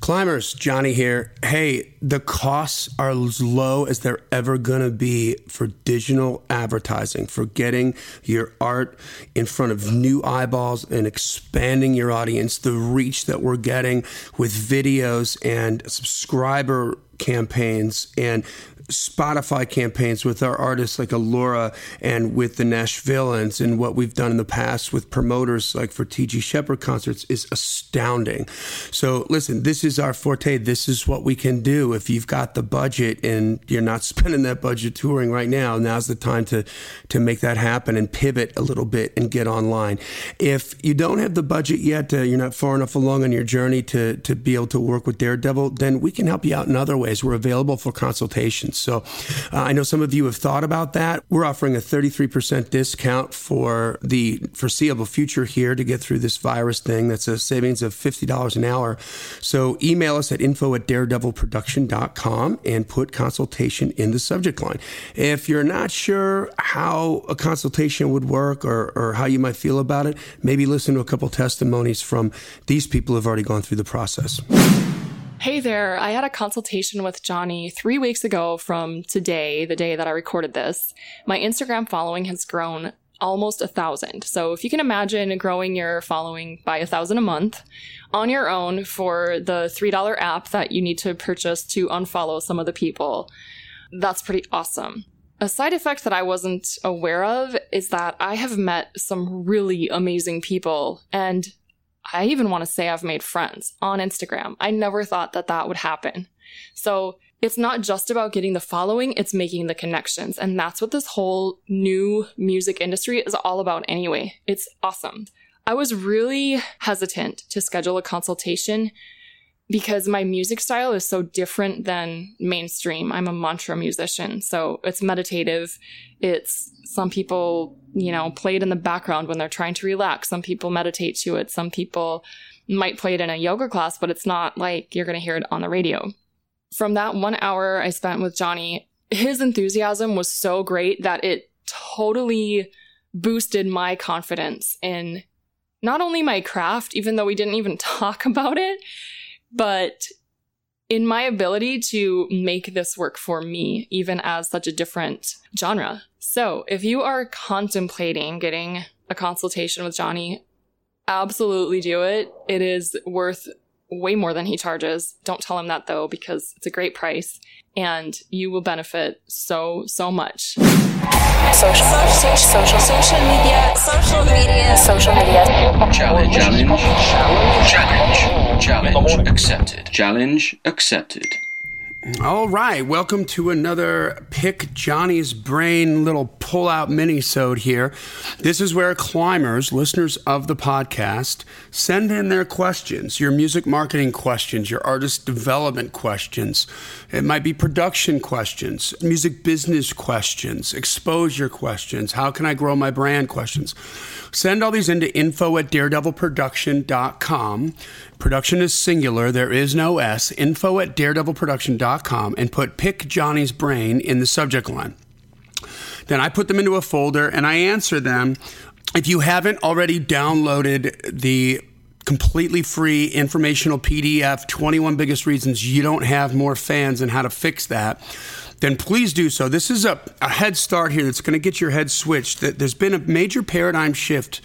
Climbers, Johnny here. Hey, the costs are as low as they're ever going to be for digital advertising, for getting your art in front of new eyeballs and expanding your audience. The reach that we're getting with videos and subscriber campaigns and Spotify campaigns with our artists like Alora and with the Nashvilleans and what we've done in the past with promoters like for TG Sheppard concerts is astounding. So listen, this is our forte. This is what we can do. If you've got the budget and you're not spending that budget touring right now, now's the time to to make that happen and pivot a little bit and get online. If you don't have the budget yet, uh, you're not far enough along on your journey to to be able to work with Daredevil, then we can help you out in other ways. We're available for consultations. So uh, I know some of you have thought about that. We're offering a 33% discount for the foreseeable future here to get through this virus thing. That's a savings of $50 an hour. So email us at info at daredevilproduction.com and put consultation in the subject line. If you're not sure how a consultation would work or, or how you might feel about it, maybe listen to a couple testimonies from these people who've already gone through the process. Hey there. I had a consultation with Johnny three weeks ago from today, the day that I recorded this. My Instagram following has grown almost a thousand. So if you can imagine growing your following by a thousand a month on your own for the $3 app that you need to purchase to unfollow some of the people, that's pretty awesome. A side effect that I wasn't aware of is that I have met some really amazing people and I even want to say I've made friends on Instagram. I never thought that that would happen. So it's not just about getting the following, it's making the connections. And that's what this whole new music industry is all about anyway. It's awesome. I was really hesitant to schedule a consultation because my music style is so different than mainstream. I'm a mantra musician, so it's meditative. It's some people, you know, play it in the background when they're trying to relax. Some people meditate to it. Some people might play it in a yoga class, but it's not like you're going to hear it on the radio. From that one hour I spent with Johnny, his enthusiasm was so great that it totally boosted my confidence in not only my craft, even though we didn't even talk about it, but in my ability to make this work for me, even as such a different genre. So if you are contemplating getting a consultation with Johnny, absolutely do it. It is worth way more than he charges. Don't tell him that though, because it's a great price and you will benefit so, so much. Social, social, social, social media, social media, social media. Challenge, challenge, challenge, challenge accepted. Challenge accepted. All right, welcome to another Pick Johnny's Brain little pull-out mini-sode here. This is where climbers, listeners of the podcast, send in their questions, your music marketing questions, your artist development questions. It might be production questions, music business questions, exposure questions, how can I grow my brand questions. Send all these into info at daredevilproduction.com. Production is singular, there is no S. Info at daredevilproduction.com and put Pick Johnny's Brain in the subject line. Then I put them into a folder and I answer them. If you haven't already downloaded the completely free informational PDF 21 biggest reasons you don't have more fans and how to fix that then please do so. This is a, a head start here that's going to get your head switched. That there's been a major paradigm shift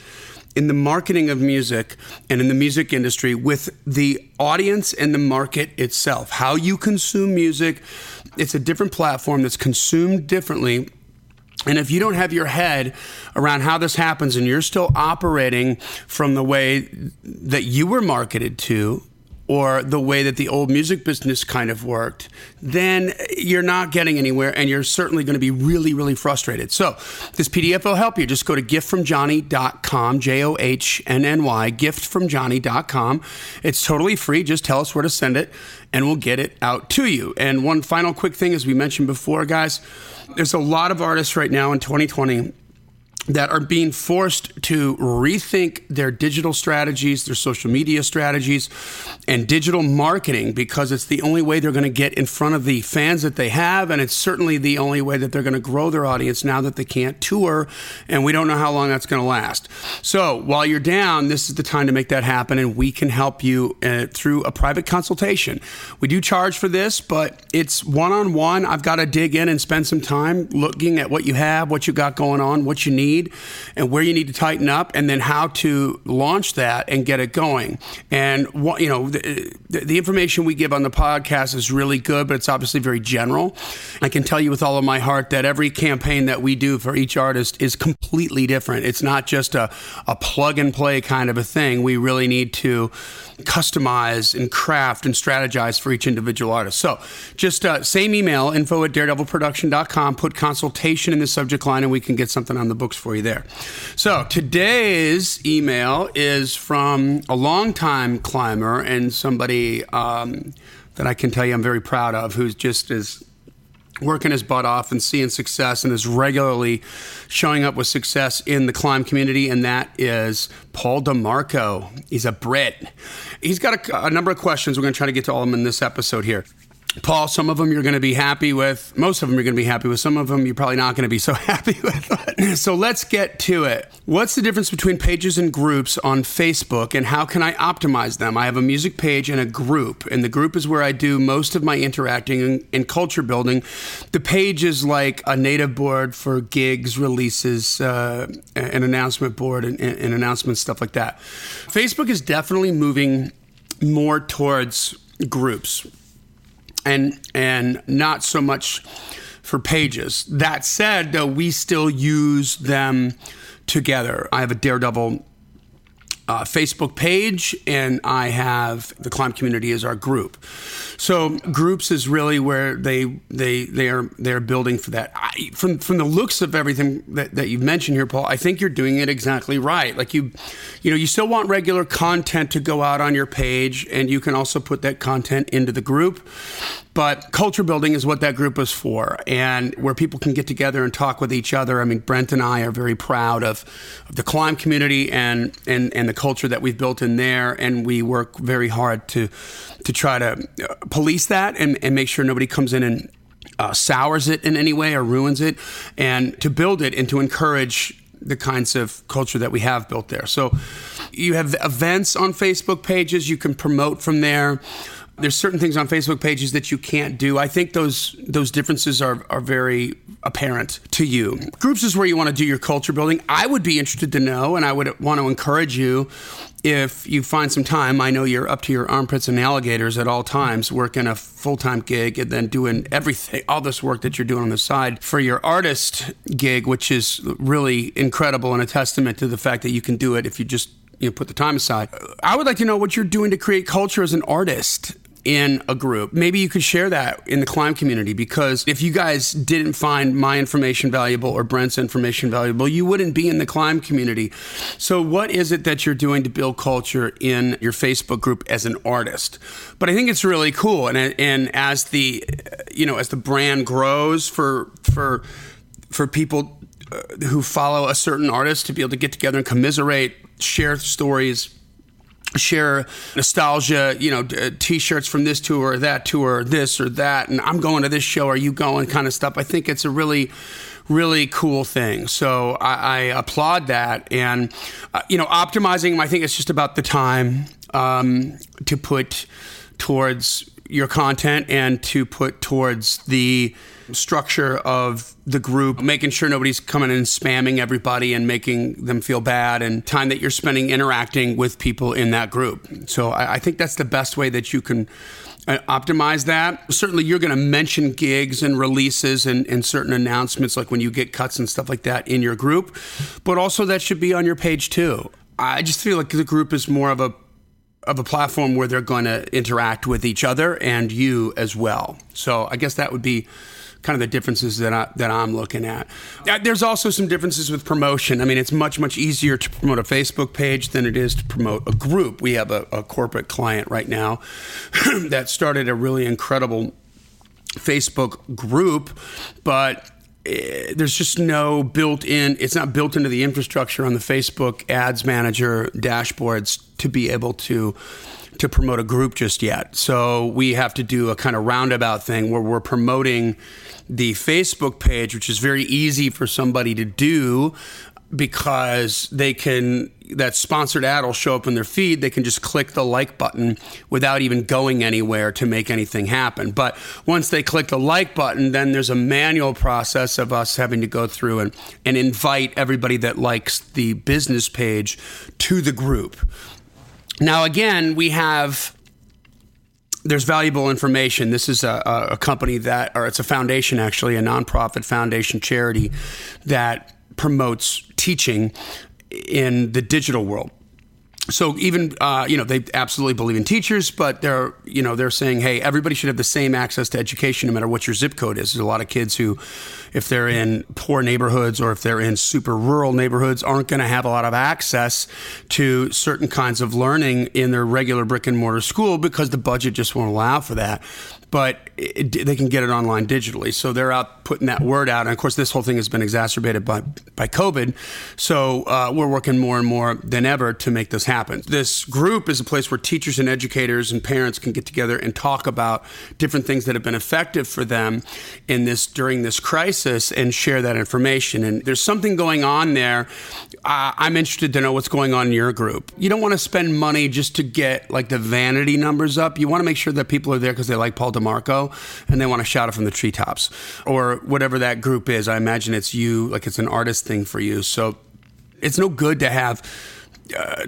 in the marketing of music and in the music industry with the audience and the market itself. How you consume music, it's a different platform that's consumed differently. And if you don't have your head around how this happens and you're still operating from the way that you were marketed to, or the way that the old music business kind of worked, then you're not getting anywhere and you're certainly going to be really, really frustrated. So, this PDF will help you. Just go to giftfromjohnny.com, J O H N N Y, giftfromjohnny.com. It's totally free. Just tell us where to send it and we'll get it out to you. And one final quick thing, as we mentioned before, guys, there's a lot of artists right now in 2020 that are being forced to rethink their digital strategies, their social media strategies, and digital marketing because it's the only way they're going to get in front of the fans that they have. And it's certainly the only way that they're going to grow their audience now that they can't tour. And we don't know how long that's going to last. So while you're down, this is the time to make that happen. And we can help you uh, through a private consultation. We do charge for this, but it's one on one. I've got to dig in and spend some time looking at what you have, what you got going on, what you need need and where you need to tighten up, and then how to launch that and get it going. And what you know, the, the information we give on the podcast is really good, but it's obviously very general. I can tell you with all of my heart that every campaign that we do for each artist is completely different. It's not just a, a plug and play kind of a thing. We really need to customize and craft and strategize for each individual artist. So just uh, same email, info at daredevilproduction.com, put consultation in the subject line, and we can get something on the books for you there. So today's email is from a longtime climber and somebody um, that I can tell you I'm very proud of, who's just as working his butt off and seeing success and is regularly showing up with success in the climb community, and that is Paul DeMarco. He's a Brit. He's got a, a number of questions. We're going to try to get to all of them in this episode here. Paul, some of them you're going to be happy with. Most of them you're going to be happy with. Some of them you're probably not going to be so happy with. so let's get to it. What's the difference between pages and groups on Facebook and how can I optimize them? I have a music page and a group, and the group is where I do most of my interacting and, culture building. The page is like a native board for gigs, releases, uh, an announcement board, and, and announcements, stuff like that. Facebook is definitely moving more towards groups and and not so much for pages. That said, though, we still use them together. I have a Daredevil uh, Facebook page, and I have the climb community as our group. So groups is really where they they they are they are building for that. I, from from the looks of everything that, that you've mentioned here, Paul, I think you're doing it exactly right. Like you, you know, you still want regular content to go out on your page, and you can also put that content into the group. But culture building is what that group is for, and where people can get together and talk with each other. I mean, Brent and I are very proud of, of the climb community and, and, and the culture that we've built in there, and we work very hard to to try to uh, police that and, and make sure nobody comes in and uh, sours it in any way or ruins it, and to build it and to encourage the kinds of culture that we have built there. So you have events on Facebook pages you can promote from there there's certain things on Facebook pages that you can't do. I think those those differences are are very apparent to you. Groups is where you want to do your culture building. I would be interested to know, and I would want to encourage you if you find some time. I know you're up to your armpits and alligators at all times, working a full time gig and then doing everything, all this work that you're doing on the side for your artist gig, which is really incredible and a testament to the fact that you can do it if you just you know, put the time aside. I would like to know what you're doing to create culture as an artist in a group. Maybe you could share that in the climb community because if you guys didn't find my information valuable or Brent's information valuable, you wouldn't be in the climb community. So, what is it that you're doing to build culture in your Facebook group as an artist? But I think it's really cool, and and as the you know as the brand grows for for for people uh, who follow a certain artist to be able to get together and commiserate, share stories share nostalgia, you know, uh, t-shirts from this tour or that tour, or this or that, and I'm going to this show, are you going kind of stuff. I think it's a really really cool thing. So I, I applaud that. And, uh, you know, optimizing, I think it's just about the time um, to put towards your content and to put towards the structure of the group, making sure nobody's coming and spamming everybody and making them feel bad, and time that you're spending interacting with people in that group. So I, I think that's the best way that you can uh, optimize that. Certainly, you're going to mention gigs and releases and, and, certain announcements, like when you get cuts and stuff like that in your group, but also that should be on your page too. I just feel like the group is more of a of a platform where they're going to interact with each other and you as well. So I guess that would be kind of the differences that I that I'm looking at. Uh, there's also some differences with promotion. I mean, it's much much easier to promote a Facebook page than it is to promote a group. We have a, a corporate client right now that started a really incredible Facebook group, but eh, there's just no built in it's not built into the infrastructure on the facebook ads manager dashboards to be able to to promote a group just yet. So we have to do a kind of roundabout thing where we're promoting the facebook page which is very easy for somebody to do because they can that sponsored ad will show up in their feed. They can just click the like button without even going anywhere to make anything happen. But once they click the like button then there's a manual process of us having to go through and, and invite everybody that likes the business page to the group now again we have there's valuable information. This is a, a, company that, or it's a foundation actually, a nonprofit foundation charity that promotes teaching in the digital world so even uh, you know they absolutely believe in teachers, but they're you know they're saying hey everybody should have the same access to education no matter what your zip code is. There's a lot of kids who, if they're in poor neighborhoods or if they're in super rural neighborhoods, aren't going to have a lot of access to certain kinds of learning in their regular brick and mortar school because the budget just won't allow for that but it, they can get it online digitally. So they're out putting that word out. And of course, this whole thing has been exacerbated by, by COVID. So uh, we're working more and more than ever to make this happen. This group is a place where teachers and educators and parents can get together and talk about different things that have been effective for them in this during this crisis and share that information. And there's something going on there. Uh, I'm interested to know what's going on in your group. You don't want to spend money just to get like the vanity numbers up. You want to make sure that people are there because they like Paul DeMarco and they want to shout it from the treetops or whatever that group is. I imagine it's you, like it's an artist thing for you. So it's no good to have. Uh,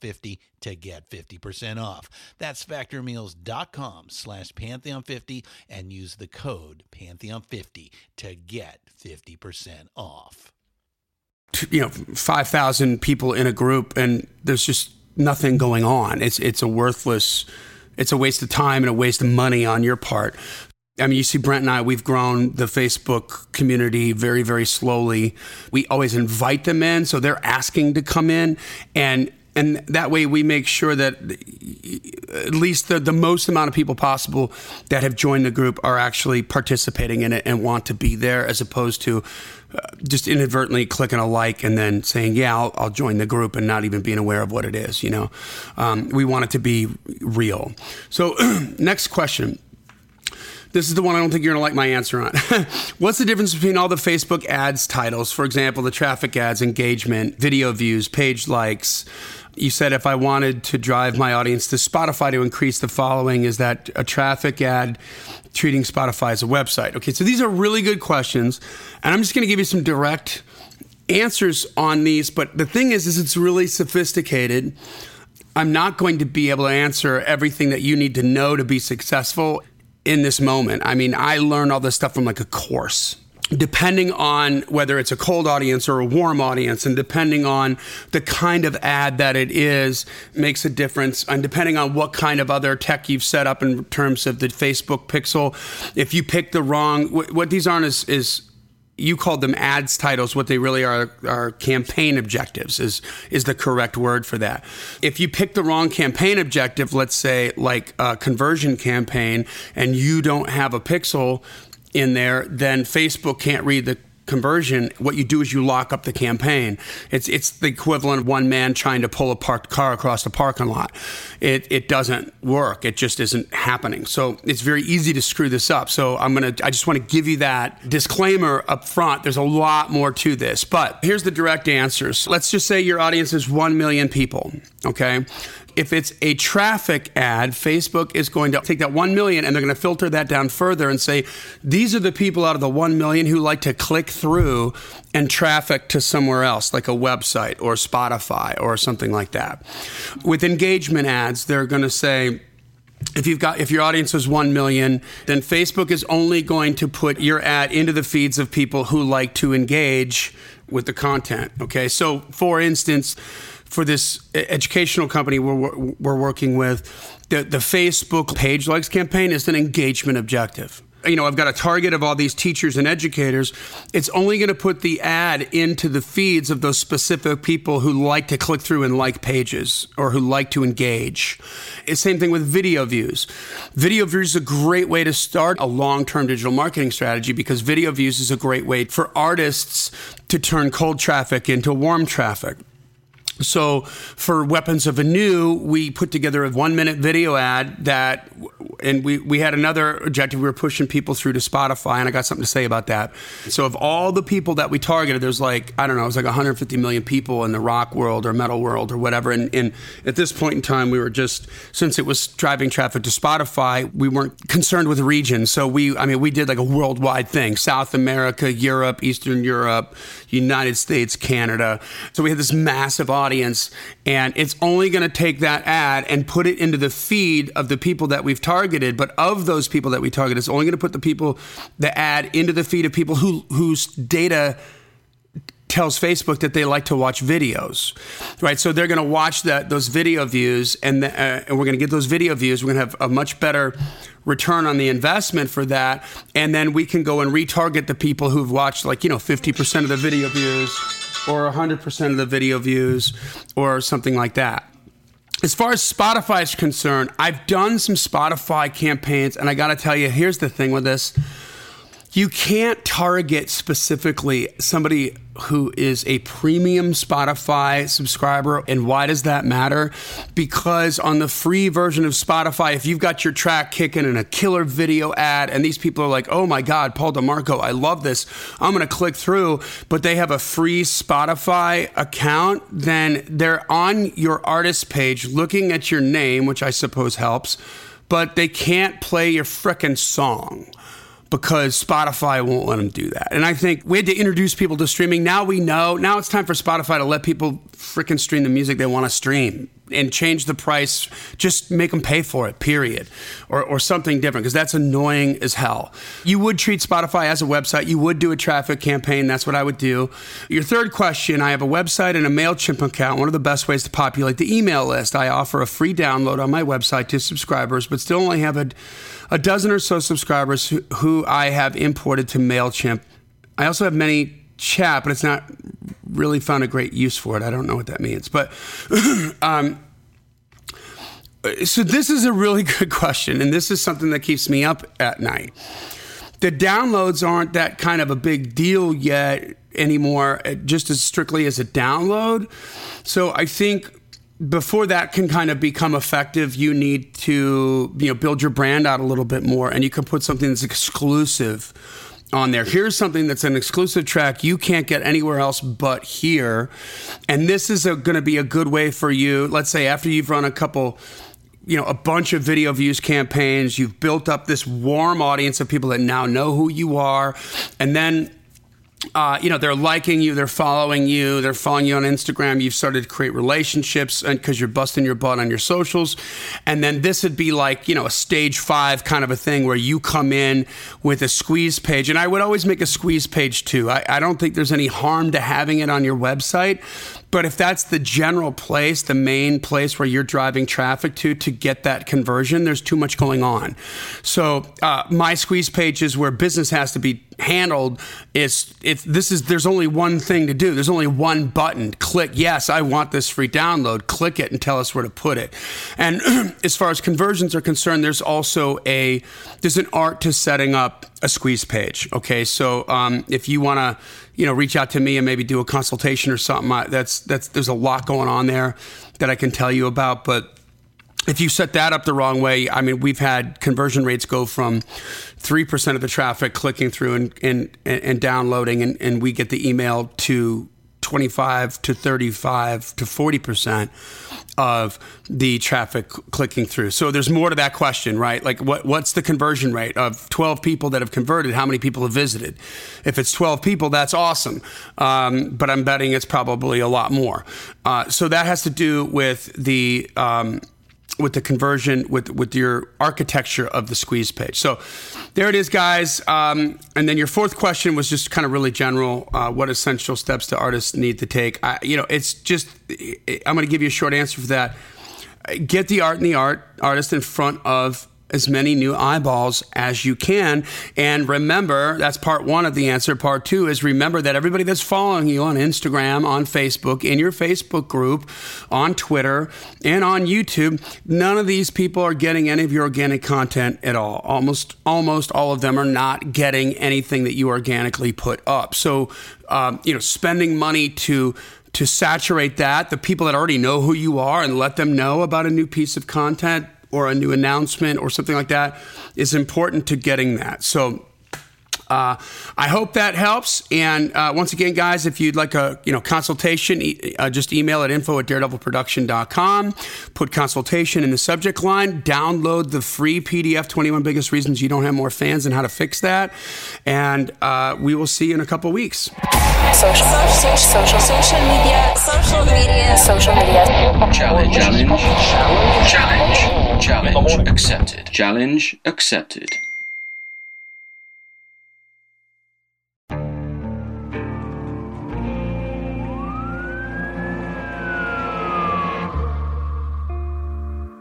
Pantheon50 to get 50% off. That's factormeals.com slash Pantheon50 and use the code Pantheon50 to get 50% off. You know, 5,000 people in a group and there's just nothing going on. It's, it's a worthless, it's a waste of time and a waste of money on your part. I mean, you see, Brent and I, we've grown the Facebook community very, very slowly. We always invite them in, so they're asking to come in, and and that way we make sure that at least the, the most amount of people possible that have joined the group are actually participating in it and want to be there, as opposed to uh, just inadvertently clicking a like and then saying, "Yeah, I'll, I'll, join the group," and not even being aware of what it is. You know, um, we want it to be real. So, next question. This is the one I don't think you're going to like my answer on. What's the difference between all the Facebook ads titles? For example, the traffic ads, engagement, video views, page likes. You said if I wanted to drive my audience to Spotify to increase the following, is that a traffic ad treating Spotify as a website? Okay, so these are really good questions. And I'm just going to give you some direct answers on these. But the thing is, is it's really sophisticated. I'm not going to be able to answer everything that you need to know to be successful in this moment. I mean, I learned all this stuff from like a course. Depending on whether it's a cold audience or a warm audience, and depending on the kind of ad that it is, makes a difference. And depending on what kind of other tech you've set up in terms of the Facebook pixel, if you pick the wrong, what these aren't is, is you called them ads titles. What they really are are campaign objectives is is the correct word for that. If you pick the wrong campaign objective, let's say like a conversion campaign, and you don't have a pixel in there, then Facebook can't read the conversion, what you do is you lock up the campaign. It's it's the equivalent of one man trying to pull a parked car across the parking lot. It it doesn't work. It just isn't happening. So it's very easy to screw this up. So I'm gonna I just want to give you that disclaimer up front. There's a lot more to this, but here's the direct answers. Let's just say your audience is one million people. Okay, if it's a traffic ad, Facebook is going to take that 1 million and they're going to filter that down further and say, these are the people out of the 1 million who like to click through and traffic to somewhere else, like a website or Spotify or something like that. With engagement ads, they're going to say, if you've got if your audience is 1 million then facebook is only going to put your ad into the feeds of people who like to engage with the content okay so for instance for this educational company we're, we're working with, the, the Facebook page likes campaign is an engagement objective you know, I've got a target of all these teachers and educators. It's only going to put the ad into the feeds of those specific people who like to click through and like pages or who like to engage. It's same thing with video views. Video views is a great way to start a long-term digital marketing strategy because video views is a great way for artists to turn cold traffic into warm traffic. So for Weapons of Anew, we put together a one minute video ad that, and we, we had another objective. We were pushing people through to Spotify, and I got something to say about that. So of all the people that we targeted, there's like, I don't know, it was like 150 million people in the rock world or metal world or whatever. And, and at this point in time, we were just, since it was driving traffic to Spotify, we weren't concerned with region. So we, I mean, we did like a worldwide thing South America, Europe, Eastern Europe, United States, Canada. So we had this massive audience audience, and it's only going to take that ad and put it into the feed of the people that we've targeted. But of those people that we target, it's only going to put the people, the ad into the feed of people who whose data tells Facebook that they like to watch videos, right? So they're going to watch that those video views, and, the, uh, and we're going to get those video views. We're going to have a much better return on the investment for that, and then we can go and retarget the people who've watched like you know fifty percent of the video views or 100% of the video views or something like that. As far as Spotify is concerned, I've done some Spotify campaigns, and I got to tell you, here's the thing with this you can't target specifically somebody who is a premium Spotify subscriber. And why does that matter? Because on the free version of Spotify, if you've got your track kicking in a killer video ad, and these people are like, oh my God, Paul DeMarco, I love this. I'm going to click through, but they have a free Spotify account, then they're on your artist page looking at your name, which I suppose helps, but they can't play your frickin' song because Spotify won't let them do that. And I think we had to introduce people to streaming. Now we know. Now it's time for Spotify to let people freaking stream the music they want to stream and change the price. Just make them pay for it, period. Or, or something different because that's annoying as hell. You would treat Spotify as a website. You would do a traffic campaign. That's what I would do. Your third question I have a website and a MailChimp account. One of the best ways to populate the email list. I offer a free download on my website to subscribers, but still only have a a dozen or so subscribers who, who I have imported to MailChimp. I also have many chat, but it's not really found a great use for it. I don't know what that means. But um, so this is a really good question, and this is something that keeps me up at night. The downloads aren't that kind of a big deal yet anymore, just as strictly as a download. So I think before that can kind of become effective, you need to you know build your brand out a little bit more, and you can put something that's exclusive on there. Here's something that's an exclusive track you can't get anywhere else but here, and this is going to be a good way for you. Let's say after you've run a couple you know a bunch of video views campaigns you've built up this warm audience of people that now know who you are and then uh, you know, they're liking you, they're following you, they're following you on Instagram. You've started to create relationships and because you're busting your butt on your socials. And then this would be like, you know, a stage five kind of a thing where you come in with a squeeze page. And I would always make a squeeze page too. I, I don't think there's any harm to having it on your website. But if that's the general place, the main place where you're driving traffic to to get that conversion, there's too much going on. So uh, my squeeze page is where business has to be handled. It's if this is there's only one thing to do. There's only one button. Click yes, I want this free download. Click it and tell us where to put it. And as far as conversions are concerned, there's also a there's an art to setting up a squeeze page. Okay, so um, if you want to, you know, reach out to me and maybe do a consultation or something, I, that's that's there's a lot going on there that I can tell you about, but if you set that up the wrong way, I mean, we've had conversion rates go from 3% of the traffic clicking through and, and, and downloading, and, and we get the email to 25 to 35 to 40% of the traffic clicking through. So there's more to that question, right? Like what what's the conversion rate of 12 people that have converted? How many people have visited? If it's 12 people, that's awesome. Um, but I'm betting it's probably a lot more. Uh, so that has to do with the um, with the conversion with with your architecture of the squeeze page. So there it is, guys. Um, and then your fourth question was just kind of really general. Uh, what essential steps do artists need to take? I, you know, it's just I'm going to give you a short answer for that. Get the art and the art artist in front of as many new eyeballs as you can. And remember, that's part one of the answer. Part two is remember that everybody that's following you on Instagram, on Facebook, in your Facebook group, on Twitter, and on YouTube, none of these people are getting any of your organic content at all. Almost, almost all of them are not getting anything that you organically put up. So, um, you know, spending money to to saturate that, the people that already know who you are and let them know about a new piece of content, or a new announcement or something like that is important to getting that. So uh, I hope that helps. And uh, once again, guys, if you'd like a you know consultation, e- uh, just email at info at daredevilproduction.com. Put consultation in the subject line. Download the free PDF 21 Biggest Reasons You Don't Have More Fans and How to Fix That. And uh, we will see you in a couple weeks. Social, social, social, social media, social media, social media. Challenge. Challenge. Challenge. Challenge accepted. Challenge accepted.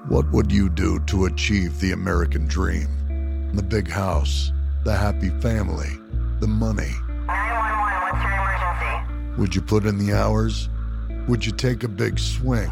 What would you do to achieve the American dream? The big house, the happy family, the money. 911, what's your emergency? Would you put in the hours? Would you take a big swing?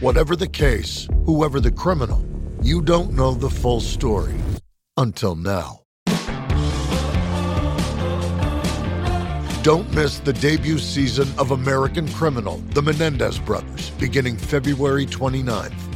Whatever the case, whoever the criminal, you don't know the full story until now. Don't miss the debut season of American Criminal, The Menendez Brothers, beginning February 29th.